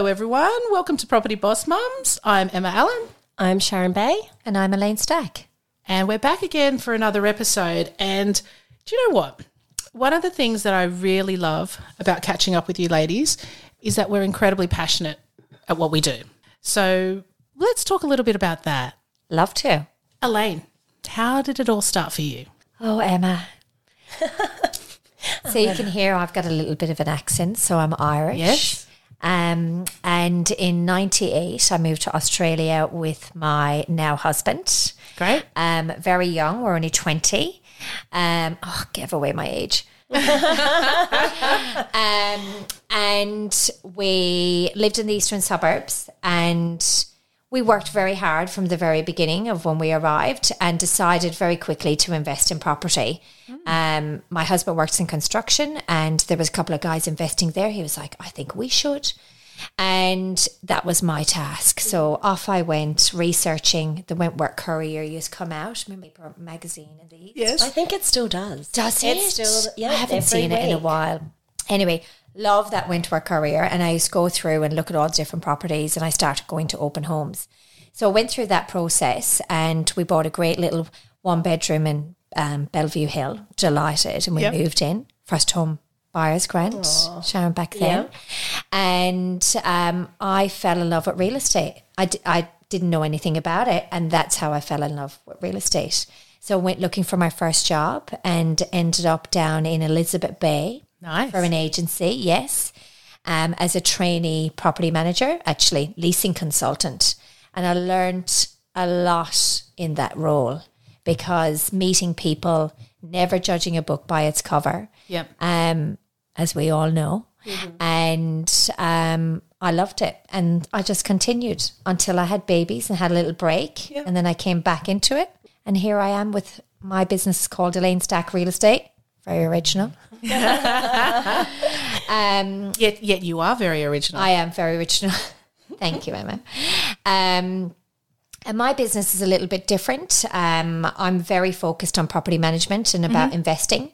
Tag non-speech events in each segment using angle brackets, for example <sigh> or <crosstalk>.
Hello, everyone. Welcome to Property Boss Mums. I'm Emma Allen, I'm Sharon Bay. And I'm Elaine Stack. and we're back again for another episode. And do you know what? One of the things that I really love about catching up with you ladies is that we're incredibly passionate at what we do. So let's talk a little bit about that. Love to. Elaine, how did it all start for you? Oh, Emma. <laughs> so you can hear I've got a little bit of an accent, so I'm Irish. Yes. Um, and in 98, I moved to Australia with my now husband. Great. Um, very young, we're only 20. Um, oh, give away my age. <laughs> um, and we lived in the eastern suburbs and we worked very hard from the very beginning of when we arrived and decided very quickly to invest in property. Um, my husband works in construction and there was a couple of guys investing there. He was like, I think we should. And that was my task. So off I went researching the Wentworth Courier used to come out. Remember magazine in the East? Yes. I think it still does. Does it? It's still, yeah, I haven't every seen it in a while. Anyway, love that Wentworth Courier. and I used to go through and look at all the different properties, and I started going to open homes. So I went through that process, and we bought a great little one bedroom in um, Bellevue Hill. Delighted, and we Yep. moved in. First home buyers grant, Sharon back then, and um, I fell in love with real estate. I, d- I didn't know anything about it, and that's how I fell in love with real estate. So I went looking for my first job and ended up down in Elizabeth Bay Nice. for an agency, yes, um, as a trainee property manager, actually leasing consultant. And I learned a lot in that role because meeting people, never judging a book by its cover, Yep. um, as we all know. And um, I loved it. And I just continued until I had babies and had a little break. Yep. And then I came back into it. And here I am with my business called Elaine Stack Real Estate. Very original. <laughs> <laughs> um, Yet, yet you are very original. I am very original. <laughs> Thank you, Emma. Um, and my business is a little bit different. Um, I'm very focused on property management and about investing.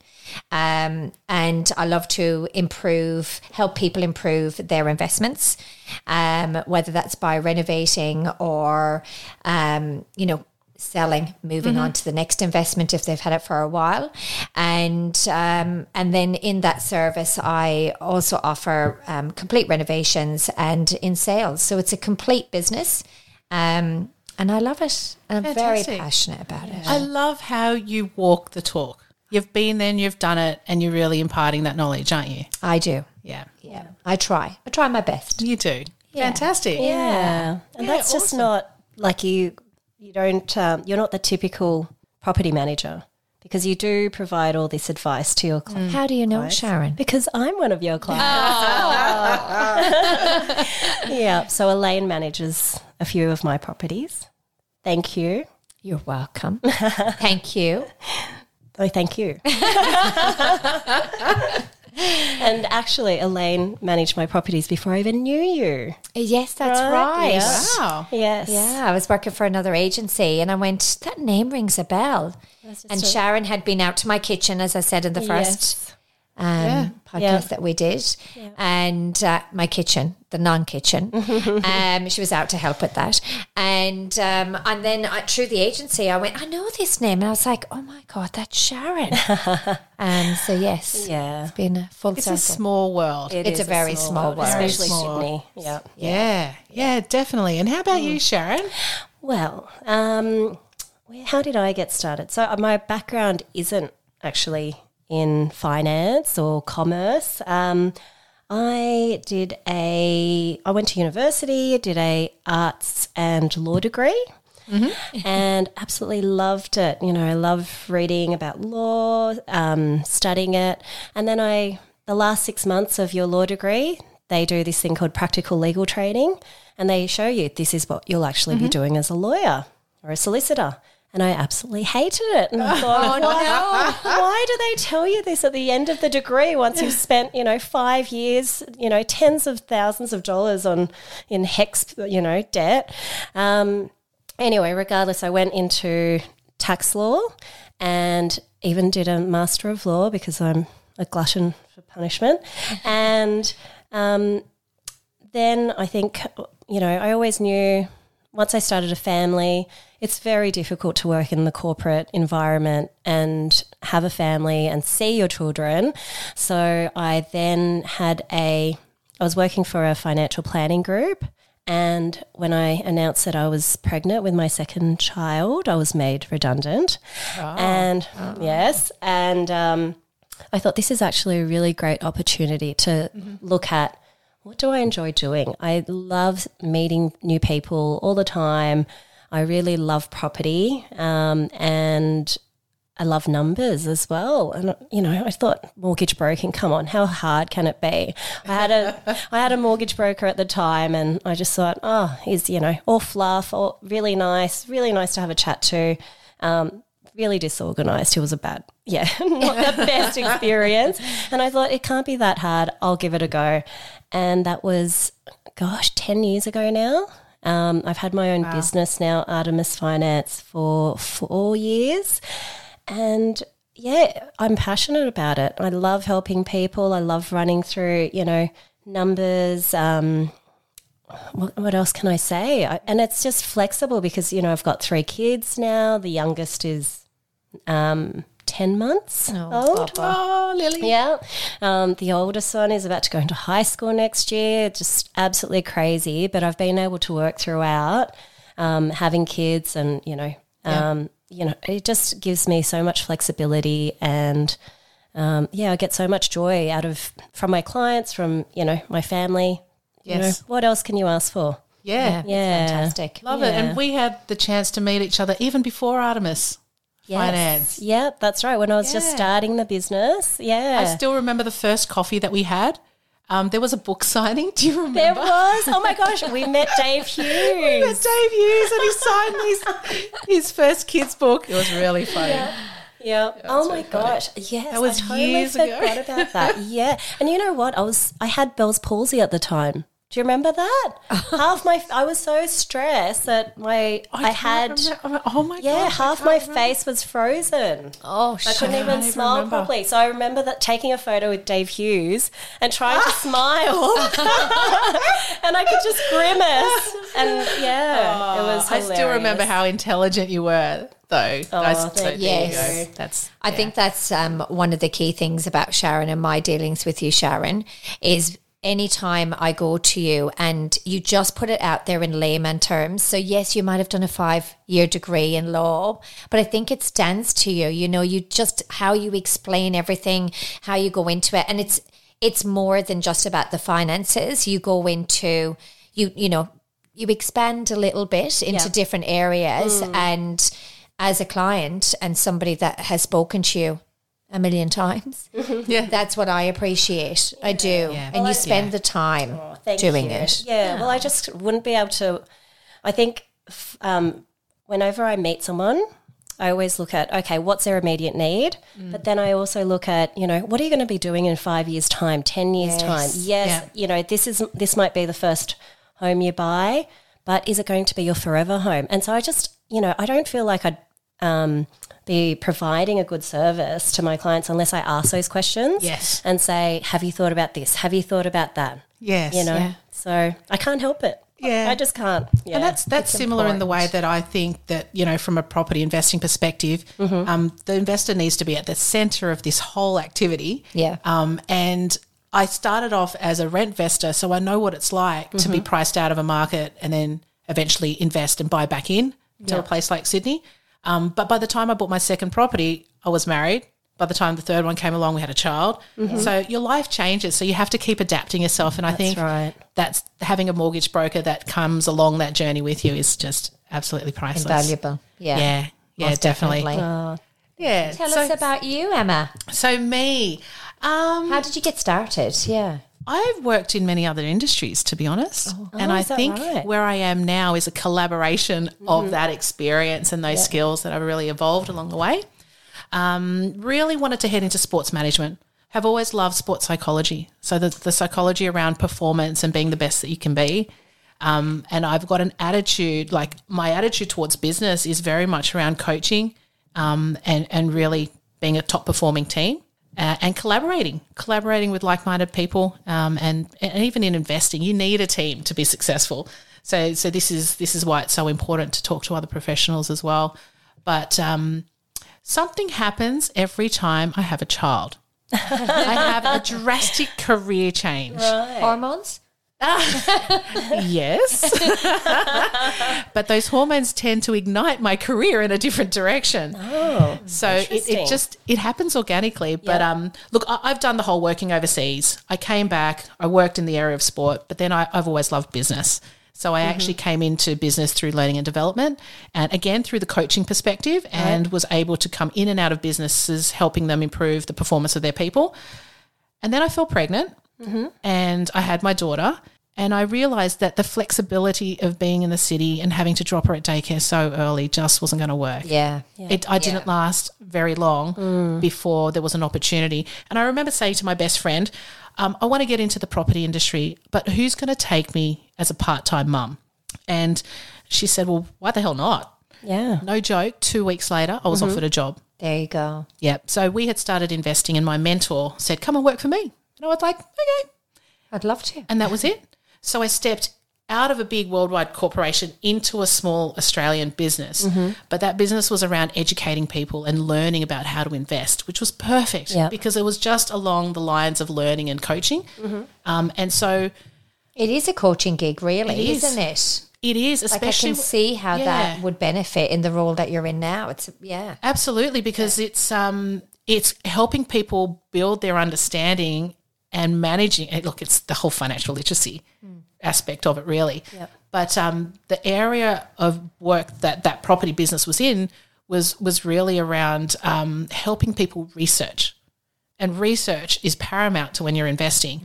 Um, and I love to improve, help people improve their investments, um, whether that's by renovating or, um, you know, selling, moving on to the next investment if they've had it for a while, and um, and then in that service, I also offer um, complete renovations and in sales. So it's a complete business, um, and I love it. And I'm Fantastic. very passionate about it. I love how you walk the talk. You've been there and you've done it, and you're really imparting that knowledge, aren't you? I do. Yeah. Yeah, I try. I try my best. You do. Fantastic. Yeah, and Yeah, that's just not like you. You don't. Um, you're not the typical property manager because you do provide all this advice to your clients. How do you know, Sharon? Because I'm one of your clients. <laughs> yeah. So Elaine manages a few of my properties. Thank you. You're welcome. Thank you. <laughs> Oh, thank you. <laughs> <laughs> and actually, Elaine managed my properties before I even knew you. Yes, that's Right, right. yeah. Wow. Yes. Yeah, I was working for another agency and I went, that name rings a bell. And Sharon had been out to my kitchen, as I said in the first um, Yeah. podcast Yeah. that we did, and uh, my kitchen, the non-kitchen. <laughs> um, she was out to help with that, and um, and then I, through the agency, I went, I know this name, and I was like, oh my god, that's Sharon. <laughs> um, so yes, Yeah. it's been a full It's circle. a small world. It It's is a very small world. especially Very small. Sydney. Yeah. yeah. Yeah, definitely. And how about you, Sharon? Well, um, where- how did I get started? So uh, my background isn't actually in finance or commerce. Um, I did a. I went to university, did a arts and law degree. and absolutely loved it. You know, I love reading about law, um, studying it. And then I, the last six months of your law degree, they do this thing called practical legal training, and they show you this is what you'll actually be doing as a lawyer or a solicitor. And I absolutely hated it. And I <laughs> thought, why, why do they tell you this at the end of the degree once you've spent, you know, five years, you know, tens of thousands of dollars on in HECS, you know, debt? Um, anyway, regardless, I went into tax law and even did a master of law because I'm a glutton for punishment. <laughs> And um, then I think, you know, I always knew once I started a family, it's very difficult to work in the corporate environment and have a family and see your children. So I then had a, I was working for a financial planning group. And when I announced that I was pregnant with my second child, I was made redundant. Ah. And ah. yes, and um, I thought this is actually a really great opportunity to mm-hmm. look at what do I enjoy doing? I love meeting new people all the time. I really love property um, and I love numbers as well. And you know, I thought mortgage broking, come on, how hard can it be? I had a <laughs> I had a mortgage broker at the time and I just thought, oh, he's, you know, all fluff, all really nice, really nice to have a chat to. Um, really disorganized. He was a bad, <laughs> yeah, not the <laughs> best experience. And I thought it can't be that hard. I'll give it a go. And that was, gosh, 10 years ago now. Um, I've had my own business now, Artemis Finance, for four years. And yeah, I'm passionate about it. I love helping people. I love running through, you know, numbers. Um, what, what else can I say? I, and it's just flexible because, you know, I've got three kids now. The youngest is um, 10 months old. Oh, Lily. Yeah. Um, the oldest one is about to go into high school next year. Just absolutely crazy. But I've been able to work throughout um, having kids and, you know, um, you know, it just gives me so much flexibility and um, yeah, I get so much joy out of from my clients, from, you know, my family. You know, Yes. what else can you ask for? Yeah. Yeah. Fantastic. Love it. And we had the chance to meet each other even before Artemis Finance. Yeah, that's right. When I was just starting the business. Yeah. I still remember the first coffee that we had. Um, there was a book <laughs> signing. Do you remember? there was. Oh my gosh, we met Dave Hughes. We met Dave Hughes and he signed his, his first kids book. It was really funny. Yeah. Oh my gosh. Yes. That was I totally years ago. forgot about that. Yeah. And you know what? I was I had Bell's palsy at the time. Do you remember that? <laughs> half my I was so stressed that my I, can't had remember- Oh my yeah, gosh, half my remember. face was frozen. Oh, I shit. couldn't even can't smile remember. properly. So I remember that taking a photo with Dave Hughes and trying to <laughs> smile. <laughs> and I could just grimace. And yeah, it was I still remember how intelligent you were, though. Oh, I- so thank there you you. go. That's I think that's um, one of the key things about Sharon and my dealings with you, Sharon, is anytime I go to you and you just put it out there in layman terms. So, yes, you might have done a five year degree in law, but I think it stands to you. You know, you just how you explain everything, how you go into it. And it's, it's more than just about the finances. You go into, you, you know, you expand a little bit into Yeah. different areas mm. and as a client and somebody that has spoken to you a million times <laughs> yeah. that's what i appreciate i do Yeah. and Well, you spend yeah. the time Thank doing you. it Yeah, well, I just wouldn't be able to. I think f- um, whenever I meet someone, I always look at okay, what's their immediate need, Mm. but then I also look at you know what are you going to be doing in five years' time, ten years' time? Yes, Yeah. you know this is this might be the first home you buy, but is it going to be your forever home? And so I just you know I don't feel like I'd um, be providing a good service to my clients unless I ask those questions. Yes. and say, have you thought about this? Have you thought about that? Yes. you know. Yeah. So I can't help it. Yeah. I just can't. Yeah. And that's that's It's similar in the way that I think that you know from a property investing perspective, Mm-hmm. um, the investor needs to be at the center of this whole activity. Yeah. Um, and I started off as a rent investor, so I know what it's like to Mm-hmm. be priced out of a market and then eventually invest and buy back in to a place like Sydney. Um, but by the time I bought my second property, I was married. By the time the third one came along, we had a child. So your life changes. So you have to keep adapting yourself. And I think Mm-hmm. right. that's having a mortgage broker that comes along that journey with you is just absolutely priceless. invaluable yeah Yeah, yeah, most definitely. Yeah. tell so, us about you emma so me. Um, how did you get started yeah I've worked in many other industries, to be honest. and Oh, I think right? where I am now is a collaboration of that experience and those skills that I've really evolved along the way. Um, really wanted to head into sports management. Have always loved sports psychology. So the, the psychology around performance and being the best that you can be. Um, and I've got an attitude, like my attitude towards business is very much around coaching um, and, and really being a top performing team. Uh, and collaborating, collaborating with like-minded people, um, and and even in investing, you need a team to be successful. So so this is this is why it's so important to talk to other professionals as well. But um, something happens every time I have a child. <laughs> I have a drastic career change. Hormones? Yes. <laughs> but those hormones tend to ignite my career in a different direction. Oh, So it, it just it happens organically. But Yeah. um, look, I, I've done the whole working overseas. I came back. I worked in the area of sport, but then I, I've always loved business. So I actually came into business through learning and development, and again through the coaching perspective, and was able to come in and out of businesses, helping them improve the performance of their people. And then I fell pregnant, Mm-hmm. and I had my daughter. And I realized that the flexibility of being in the city and having to drop her at daycare so early just wasn't going to work. Yeah. It, I didn't last very long mm. before there was an opportunity. And I remember saying to my best friend, um, I want to get into the property industry, but who's going to take me as a part time mum? And she said, Well, why the hell not? yeah. No joke. Two weeks later, I was mm-hmm. offered a job. There you go. Yep. So we had started investing, and my mentor said, Come and work for me. And I was like, Okay. I'd love to. And that was it. So I stepped out of a big worldwide corporation into a small Australian business. But that business was around educating people and learning about how to invest, which was perfect Yeah. because it was just along the lines of learning and coaching. Um, and so It is a coaching gig, really, It is. isn't it? it is, Like I especially. can see how Yeah. that would benefit in the role that you're in now. It's yeah. Absolutely, because it's um it's helping people build their understanding and managing it. Look, it's the whole financial literacy aspect of it, really. But um, the area of work that that property business was in was was really around um, helping people research, and research is paramount to when you're investing.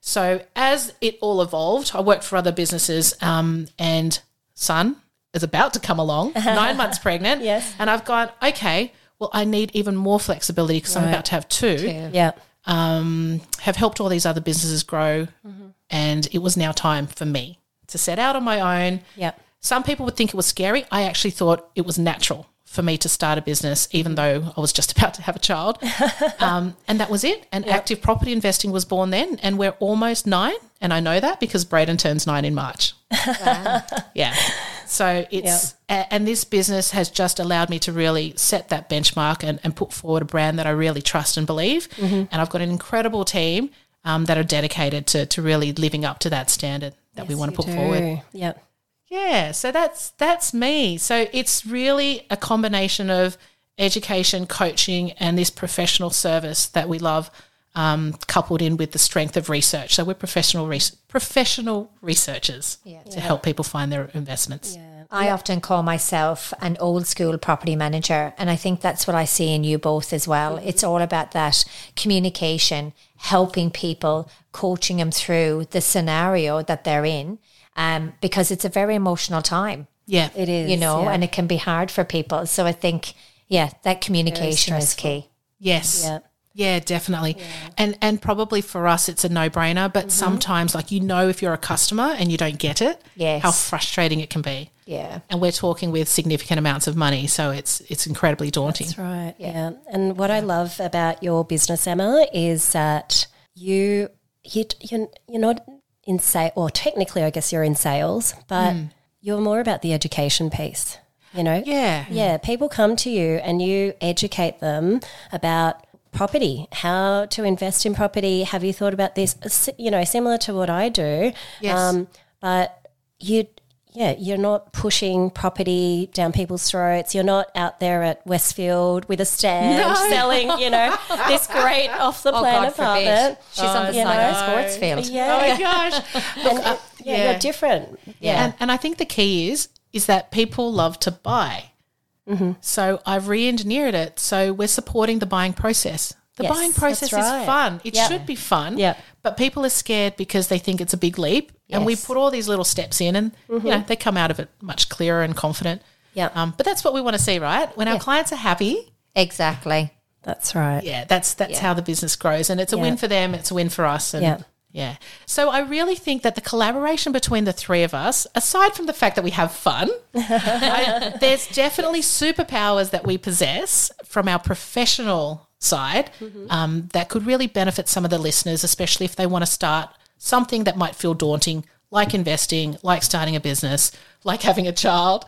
So as it all evolved, I worked for other businesses, um, and son is about to come along, <laughs> nine months pregnant. Yes. and I've gone okay. Well, I need even more flexibility because I'm about to have two Yeah. Um, have helped all these other businesses grow. And it was now time for me to set out on my own. Yeah. Some people would think it was scary. I actually thought it was natural for me to start a business, even though I was just <laughs> about to have a child. <laughs> um, and that was it. And active property investing was born then. And we're almost nine. And I know that because Braden turns nine in March. <laughs> yeah. So it's, a- and this business has just allowed me to really set that benchmark and, and put forward a brand that I really trust and believe. And I've got an incredible team um, that are dedicated to, to really living up to that standard that we want to put forward. Yeah. Yeah, so that's that's me. So it's really a combination of education, coaching, and this professional service that we love, um, coupled in with the strength of research. So we're professional res- professional researchers to help people find their investments. Yeah. I often call myself an old school property manager, and I think that's what I see in you both as well. It's all about that communication, helping people, coaching them through the scenario that they're in, um, because it's a very emotional time, Yeah, It is. you know, yeah. and it can be hard for people. So I think, yeah, that communication is key. Yes. Yeah. Yeah, definitely. And and probably for us it's a no-brainer, but mm-hmm. sometimes like you know if you're a customer and you don't get it, Yes. how frustrating it can be. Yeah. And we're talking with significant amounts of money, so it's it's incredibly daunting. That's right. Yeah. And what I love about your business, Emma, is that you you you're, you're not in sales, or technically, I guess you're in sales, but mm. you're more about the education piece. You know. Yeah. Yeah. People come to you and you educate them about property, how to invest in property. Have you thought about this? You know, similar to what I do. Yes. but you yeah you're not pushing property down people's throats you're not out there at westfield with a stand selling you know this great <laughs> off the Oh, plan God forbid. apartment She's on the you side of the sports field. Yeah. Oh my gosh. <laughs> and, uh, yeah, yeah. you're different yeah And, and I think the key is is that people love to buy. Mm-hmm. So I've re-engineered it. So we're supporting the buying process. The Yes, buying process right. is fun. It Yep. should be fun. Yep. But people are scared because they think it's a big leap. And we put all these little steps in, and you know they come out of it much clearer and confident. Yeah. Um, but that's what we want to see, right? When our clients are happy, Exactly. that's right yeah, that's that's Yeah. how the business grows, and it's a Yeah. win for them. It's a win for us. And Yeah. yeah. So I really think that the collaboration between the three of us, aside from the fact that we have fun, I- <laughs> there's definitely superpowers that we possess from our professional side um, that could really benefit some of the listeners, especially if they want to start something that might feel daunting, like investing, like starting a business, like having a child.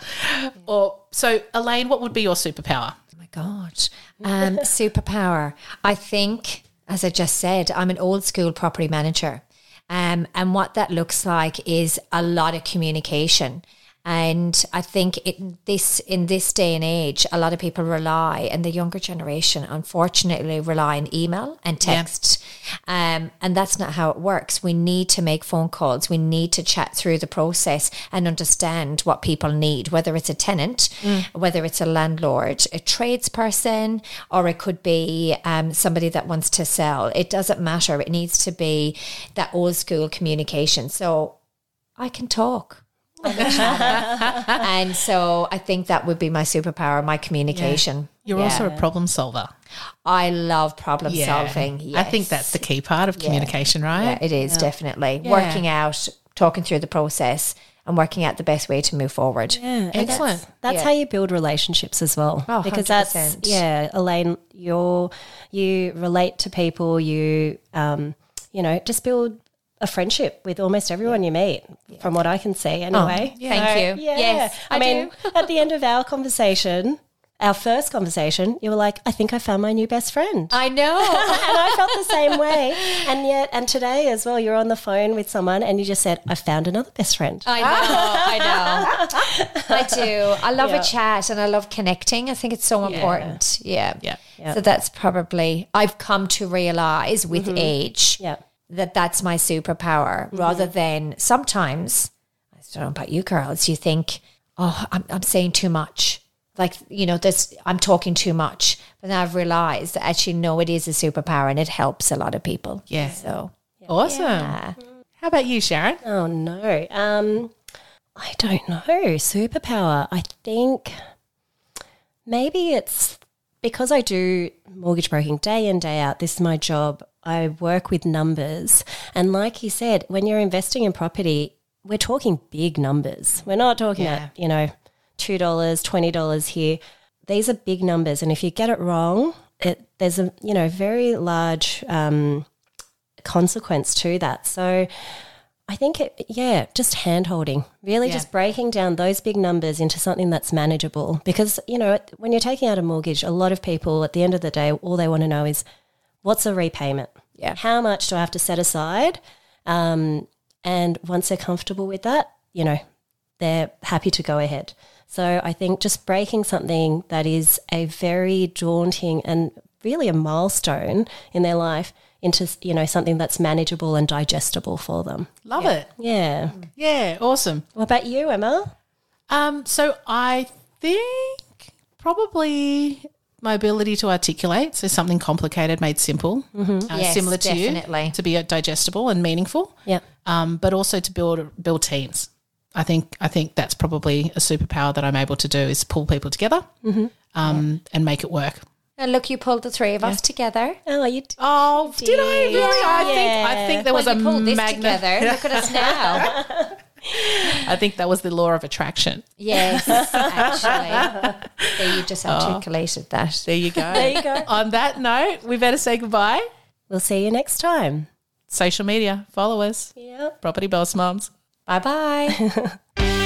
Or so, Elaine, what would be your superpower? Oh my God. Um, <laughs> superpower. I think, as I just said, I'm an old school property manager. Um, and what that looks like is a lot of communication. And I think in this in this day and age, a lot of people rely, and the younger generation, unfortunately, rely on email and text, um, and that's not how it works. We need to make phone calls. We need to chat through the process and understand what people need, whether it's a tenant, whether it's a landlord, a tradesperson, or it could be um, somebody that wants to sell. It doesn't matter. It needs to be that old school communication. So I can talk <laughs> and so I think that would be my superpower, my communication. You're also a problem solver. I love problem solving. I think that's the key part of communication, right? Yeah, it is definitely working out, talking through the process, and working out the best way to move forward. Yeah, Excellent. That's, that's Yeah. how you build relationships as well. Oh, because that's 100%. yeah, Elaine, you're you relate to people. You um, you know, just build a friendship with almost everyone you meet. From what I can see, oh, anyway. Oh, Thank you. Yeah. Yes, I, I mean, at the end of our conversation, our first conversation, you were like, "I think I found my new best friend." I know. <laughs> and I felt the same way. And yet, and today as well, you're on the phone with someone and you just said, I found another best friend. I know, I know. I do. I love Yeah. a chat and I love connecting. I think it's so important. Yeah. Yeah. Yeah. So that's probably, I've come to realize with mm-hmm. age Yeah. That that's my superpower rather than sometimes, I don't know about you girls, you think, oh, I'm, I'm saying too much. Like, you know, this, I'm talking too much. But now I've realized that actually, no, it is a superpower and it helps a lot of people. Yeah. So, Awesome. yeah. How about you, Sharon? Oh no. Um I don't know. Superpower. I think maybe it's because I do mortgage broking day in, day out. This is my job. I work with numbers. And like you said, when you're investing in property, we're talking big numbers. We're not talking Yeah. at, you know, $2, $20 here. These are big numbers. And if you get it wrong, it, there's a, you know, very large um, consequence to that. So I think, it, yeah, just hand holding, really Yeah. just breaking down those big numbers into something that's manageable. Because, you know, when you're taking out a mortgage, a lot of people at the end of the day, all they want to know is what's a repayment? Yeah. How much do I have to set aside? Um, and once they're comfortable with that, you know, they're happy to go ahead. So I think just breaking something that is a very daunting and really a milestone in their life into you know something that's manageable and digestible for them. Love it. Yeah. Yeah, awesome. What about you, Emma? Um, so I think probably my ability to articulate, so something complicated made simple, uh, Yes, similar to definitely. you, to be digestible and meaningful. Yeah. um, but also to build build teams. I think I think that's probably a superpower that I'm able to do is pull people together Hmm. um, and make it work. And look, you pulled the three of us together. Oh, you d- Oh, did I really? I think I think there was well, you a pulled this magnet. together. <laughs> Look at us now. I think that was the law of attraction. yes, actually. <laughs> There you just oh. articulated that. There you go. <laughs> There you go. On that note, we better say goodbye. We'll see you next time. Social media, follow us, Yeah. Property Boss Mums. Bye bye.